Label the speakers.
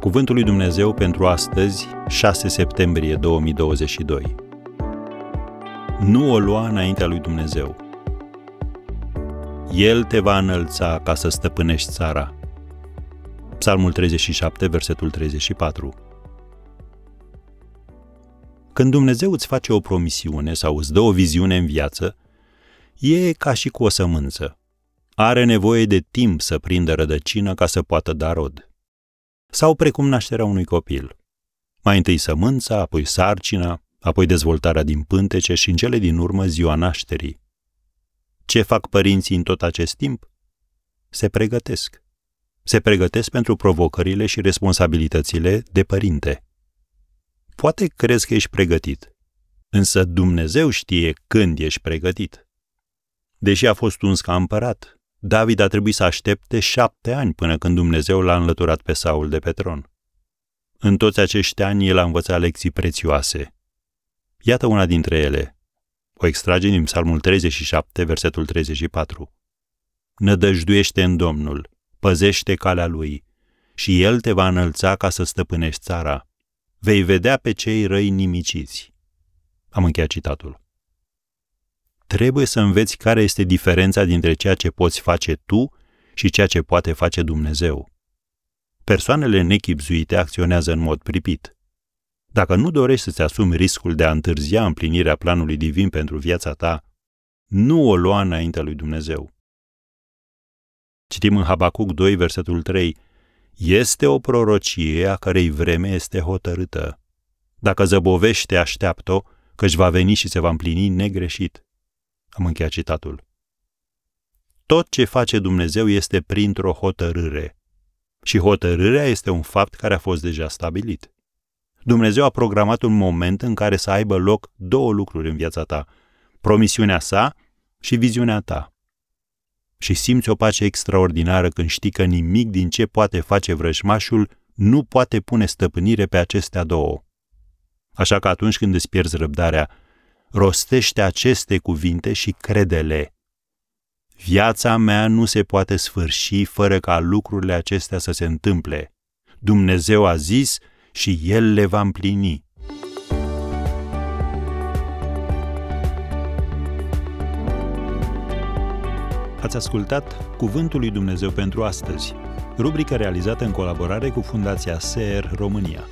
Speaker 1: Cuvântul lui Dumnezeu pentru astăzi, 6 septembrie 2022. Nu o lua înaintea lui Dumnezeu. El te va înălța ca să stăpânești țara. Psalmul 37, versetul 34. Când Dumnezeu îți face o promisiune sau îți dă o viziune în viață, e ca și cu o sămânță. Are nevoie de timp să prindă rădăcină ca să poată da rod sau precum nașterea unui copil. Mai întâi sămânța, apoi sarcina, apoi dezvoltarea din pântece și în cele din urmă ziua nașterii. Ce fac părinții în tot acest timp? Se pregătesc. Se pregătesc pentru provocările și responsabilitățile de părinte. Poate crezi că ești pregătit, însă Dumnezeu știe când ești pregătit. Deși a fost uns ca împărat, David a trebuit să aștepte șapte ani până când Dumnezeu l-a înlăturat pe Saul de pe tron. În toți acești ani el a învățat lecții prețioase. Iată una dintre ele. O extrage din Psalmul 37, versetul 34. Nădăjduiește în Domnul, păzește calea Lui și El te va înălța ca să stăpânești țara. Vei vedea pe cei răi nimiciți. Am încheiat citatul trebuie să înveți care este diferența dintre ceea ce poți face tu și ceea ce poate face Dumnezeu. Persoanele nechipzuite acționează în mod pripit. Dacă nu dorești să-ți asumi riscul de a întârzia împlinirea planului divin pentru viața ta, nu o lua înaintea lui Dumnezeu. Citim în Habacuc 2, versetul 3, Este o prorocie a cărei vreme este hotărâtă. Dacă zăbovește, așteaptă-o, căci va veni și se va împlini negreșit. Am încheiat citatul. Tot ce face Dumnezeu este printr-o hotărâre. Și hotărârea este un fapt care a fost deja stabilit. Dumnezeu a programat un moment în care să aibă loc două lucruri în viața ta, promisiunea sa și viziunea ta. Și simți o pace extraordinară când știi că nimic din ce poate face vrăjmașul nu poate pune stăpânire pe acestea două. Așa că atunci când îți pierzi răbdarea, rostește aceste cuvinte și credele. Viața mea nu se poate sfârși fără ca lucrurile acestea să se întâmple. Dumnezeu a zis și El le va împlini. Ați ascultat Cuvântul lui Dumnezeu pentru astăzi, rubrica realizată în colaborare cu Fundația SER România.